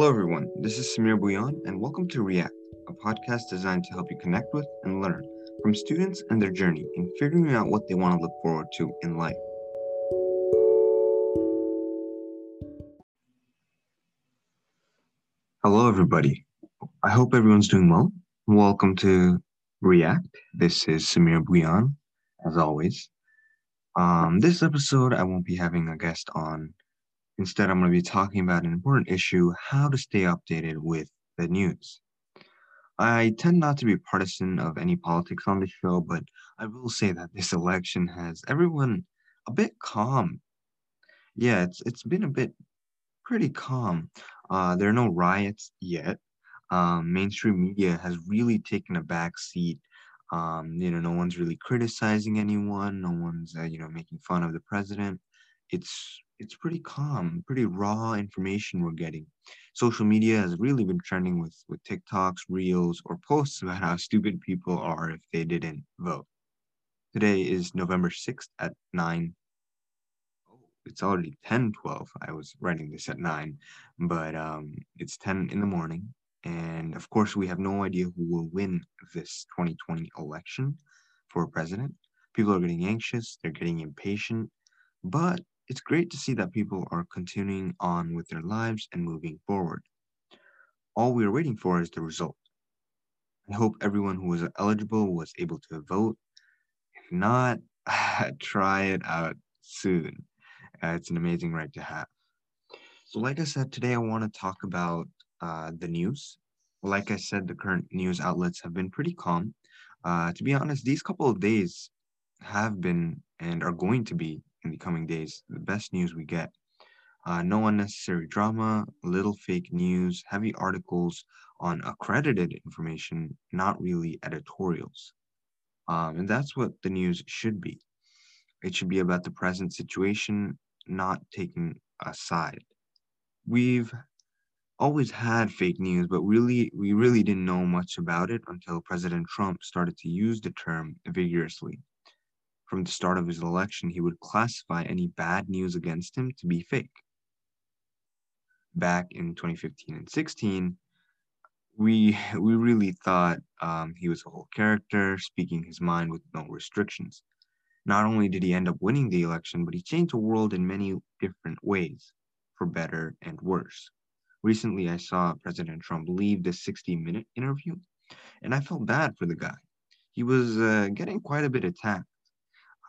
Hello, everyone. This is Samir Bouillon, and welcome to React, a podcast designed to help you connect with and learn from students and their journey in figuring out what they want to look forward to in life. Hello, everybody. I hope everyone's doing well. Welcome to React. This is Samir Bouillon, as always. Um, this episode, I won't be having a guest on Instead, I'm going to be talking about an important issue how to stay updated with the news. I tend not to be partisan of any politics on the show, but I will say that this election has everyone a bit calm. Yeah, it's it's been a bit pretty calm. Uh, there are no riots yet. Um, mainstream media has really taken a back seat. Um, you know, no one's really criticizing anyone. No one's uh, you know making fun of the president. It's it's pretty calm, pretty raw information we're getting. Social media has really been trending with with TikToks, reels, or posts about how stupid people are if they didn't vote. Today is November 6th at 9. Oh, it's already 10 12. I was writing this at 9, but um, it's 10 in the morning. And of course, we have no idea who will win this 2020 election for president. People are getting anxious, they're getting impatient, but it's great to see that people are continuing on with their lives and moving forward. All we are waiting for is the result. I hope everyone who was eligible was able to vote. If not, try it out soon. Uh, it's an amazing right to have. So, like I said, today I want to talk about uh, the news. Like I said, the current news outlets have been pretty calm. Uh, to be honest, these couple of days have been and are going to be in the coming days the best news we get. Uh, no unnecessary drama, little fake news, heavy articles on accredited information, not really editorials. Um, and that's what the news should be. It should be about the present situation, not taking a side. We've always had fake news, but really, we really didn't know much about it until President Trump started to use the term vigorously from the start of his election, he would classify any bad news against him to be fake. Back in 2015 and 16, we we really thought um, he was a whole character, speaking his mind with no restrictions. Not only did he end up winning the election, but he changed the world in many different ways, for better and worse. Recently, I saw President Trump leave the 60 minute interview, and I felt bad for the guy. He was uh, getting quite a bit attacked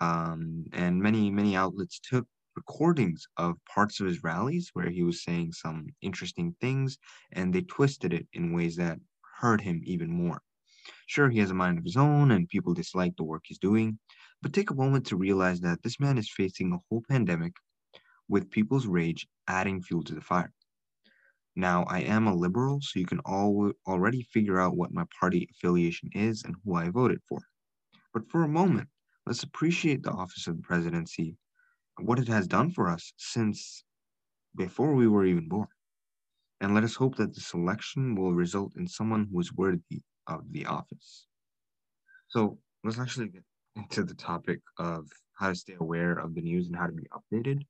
um, and many many outlets took recordings of parts of his rallies where he was saying some interesting things and they twisted it in ways that hurt him even more. Sure he has a mind of his own and people dislike the work he's doing but take a moment to realize that this man is facing a whole pandemic with people's rage adding fuel to the fire. Now i am a liberal so you can al- already figure out what my party affiliation is and who i voted for. But for a moment Let's appreciate the office of the presidency and what it has done for us since before we were even born. And let us hope that this election will result in someone who is worthy of the office. So let's actually get into the topic of how to stay aware of the news and how to be updated.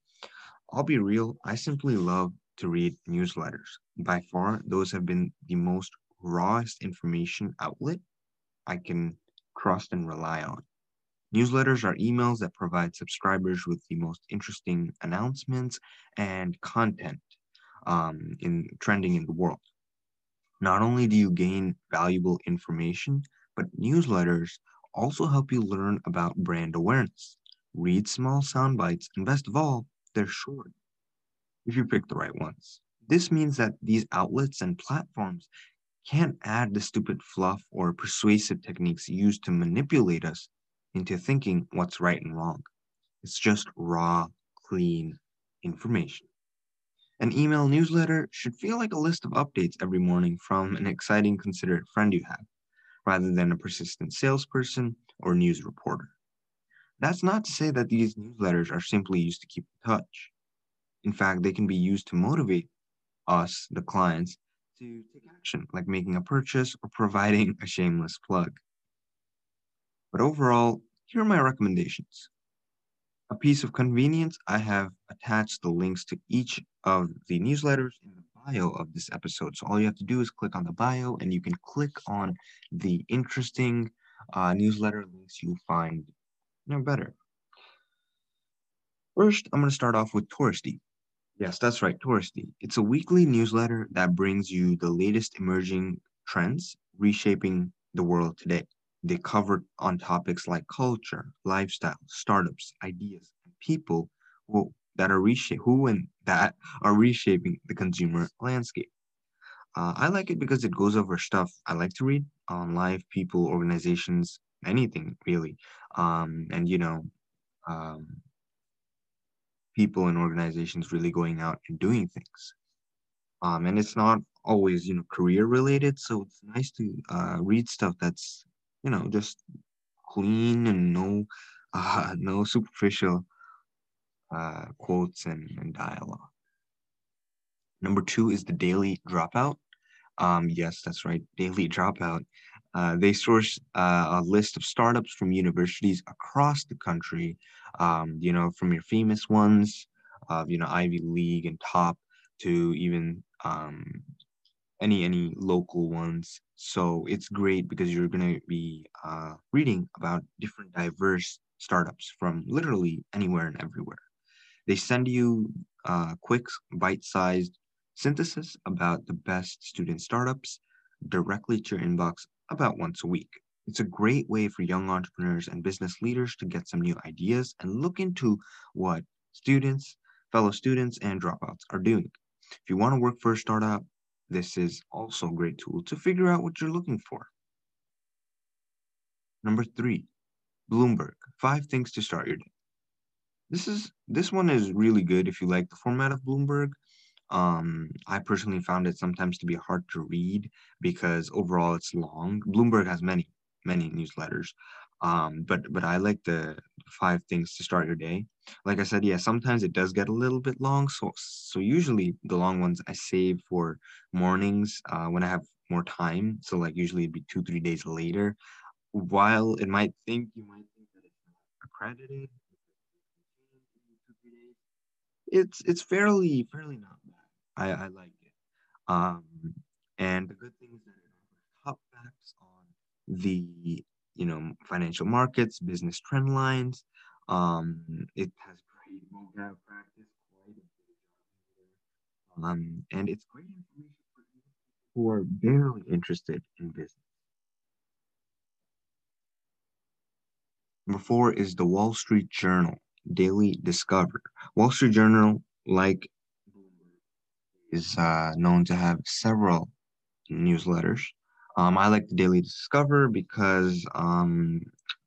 I'll be real, I simply love to read newsletters. By far, those have been the most rawest information outlet I can trust and rely on. Newsletters are emails that provide subscribers with the most interesting announcements and content um, in trending in the world. Not only do you gain valuable information, but newsletters also help you learn about brand awareness. Read small sound bites, and best of all, they're short if you pick the right ones. This means that these outlets and platforms can't add the stupid fluff or persuasive techniques used to manipulate us into thinking what's right and wrong. It's just raw, clean information. An email newsletter should feel like a list of updates every morning from an exciting, considerate friend you have, rather than a persistent salesperson or news reporter. That's not to say that these newsletters are simply used to keep in touch. In fact, they can be used to motivate us, the clients, to take action, like making a purchase or providing a shameless plug. But overall, here are my recommendations. A piece of convenience, I have attached the links to each of the newsletters in the bio of this episode. So all you have to do is click on the bio and you can click on the interesting uh, newsletter links you'll find know, better. First, I'm going to start off with Touristy. Yes, that's right, Touristy. It's a weekly newsletter that brings you the latest emerging trends reshaping the world today. They cover on topics like culture, lifestyle, startups, ideas, and people who that are reshape who and that are reshaping the consumer landscape. Uh, I like it because it goes over stuff I like to read on live people, organizations, anything really, um, and you know, um, people and organizations really going out and doing things. Um, and it's not always you know career related, so it's nice to uh, read stuff that's you know just clean and no uh, no superficial uh, quotes and, and dialogue. Number two is the daily dropout. Um, yes, that's right, daily dropout. Uh, they source uh, a list of startups from universities across the country, um, you know, from your famous ones, uh, you know, Ivy League and top to even um, any any local ones. So it's great because you're going to be uh, reading about different diverse startups from literally anywhere and everywhere. They send you uh, quick, bite-sized synthesis about the best student startups directly to your inbox about once a week. It's a great way for young entrepreneurs and business leaders to get some new ideas and look into what students, fellow students, and dropouts are doing. If you want to work for a startup, this is also a great tool to figure out what you're looking for. Number three, Bloomberg, five things to start your day. This is this one is really good if you like the format of Bloomberg. Um, I personally found it sometimes to be hard to read because overall it's long. Bloomberg has many many newsletters, um, but but I like the five things to start your day. Like I said, yeah, sometimes it does get a little bit long. So so usually the long ones I save for mornings uh, when I have more time. So like usually it'd be two three days later. While it might think you might think that it's accredited, it's it's fairly fairly not bad. I I like it. Um, and the good thing is that it offers top facts on the you know financial markets, business trend lines. Um, it has great vocab practice, um, and it's great information for people who are barely interested in business. Number four is the Wall Street Journal. Daily Discover. Wall Street Journal, like is uh, known to have several newsletters. Um, I like the Daily Discover because um,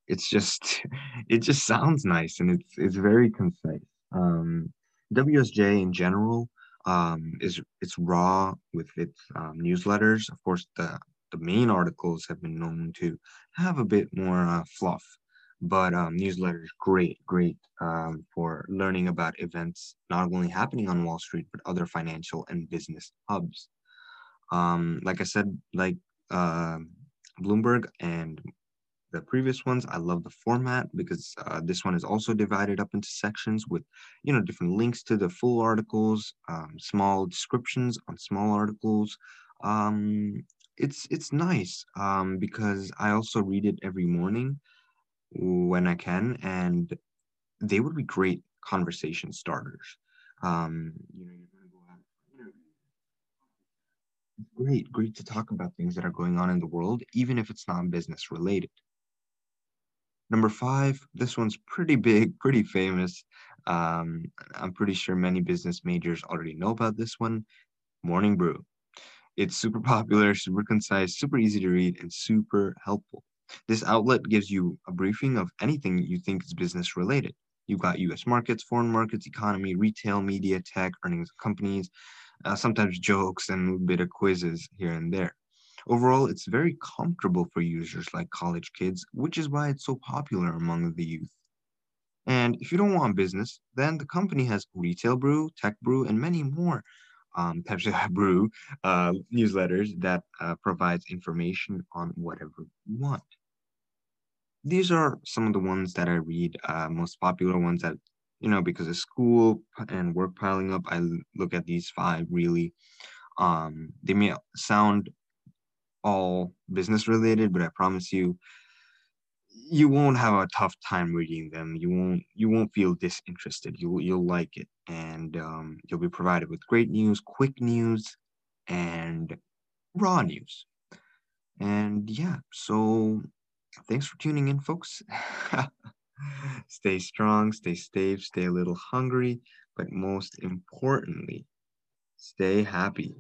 it's just it just sounds nice and it's it's very concise. Um, WSJ in general um, is it's raw with its um, newsletters. Of course, the the main articles have been known to have a bit more uh, fluff but um, newsletter great, great for learning about events not only happening on Wall Street but other financial and business hubs. Um, like I said, like uh, Bloomberg and the previous ones, I love the format because uh, this one is also divided up into sections with, you know, different links to the full articles, um, small descriptions on small articles. Um, it's it's nice um, because I also read it every morning when I can, and they would be great conversation starters. Um, you know, you're going to go out Great, great to talk about things that are going on in the world, even if it's not business related. Number five, this one's pretty big, pretty famous. Um, I'm pretty sure many business majors already know about this one. Morning Brew. It's super popular, super concise, super easy to read, and super helpful. This outlet gives you a briefing of anything you think is business related. You've got US markets, foreign markets, economy, retail, media, tech, earnings companies, uh, sometimes jokes and a bit of quizzes here and there. Overall, it's very comfortable for users like college kids, which is why it's so popular among the youth. And if you don't want business, then the company has Retail Brew, Tech Brew, and many more um, Pepsi Brew uh, newsletters that uh, provides information on whatever you want. These are some of the ones that I read, uh, most popular ones that, you know, because of school and work piling up, I look at these five really. Um, they may sound all business related, but I promise you, you won't have a tough time reading them. You won't you won't feel disinterested. You'll you'll like it, and um, you'll be provided with great news, quick news, and raw news. And yeah, so thanks for tuning in, folks. stay strong, stay safe, stay a little hungry, but most importantly, stay happy.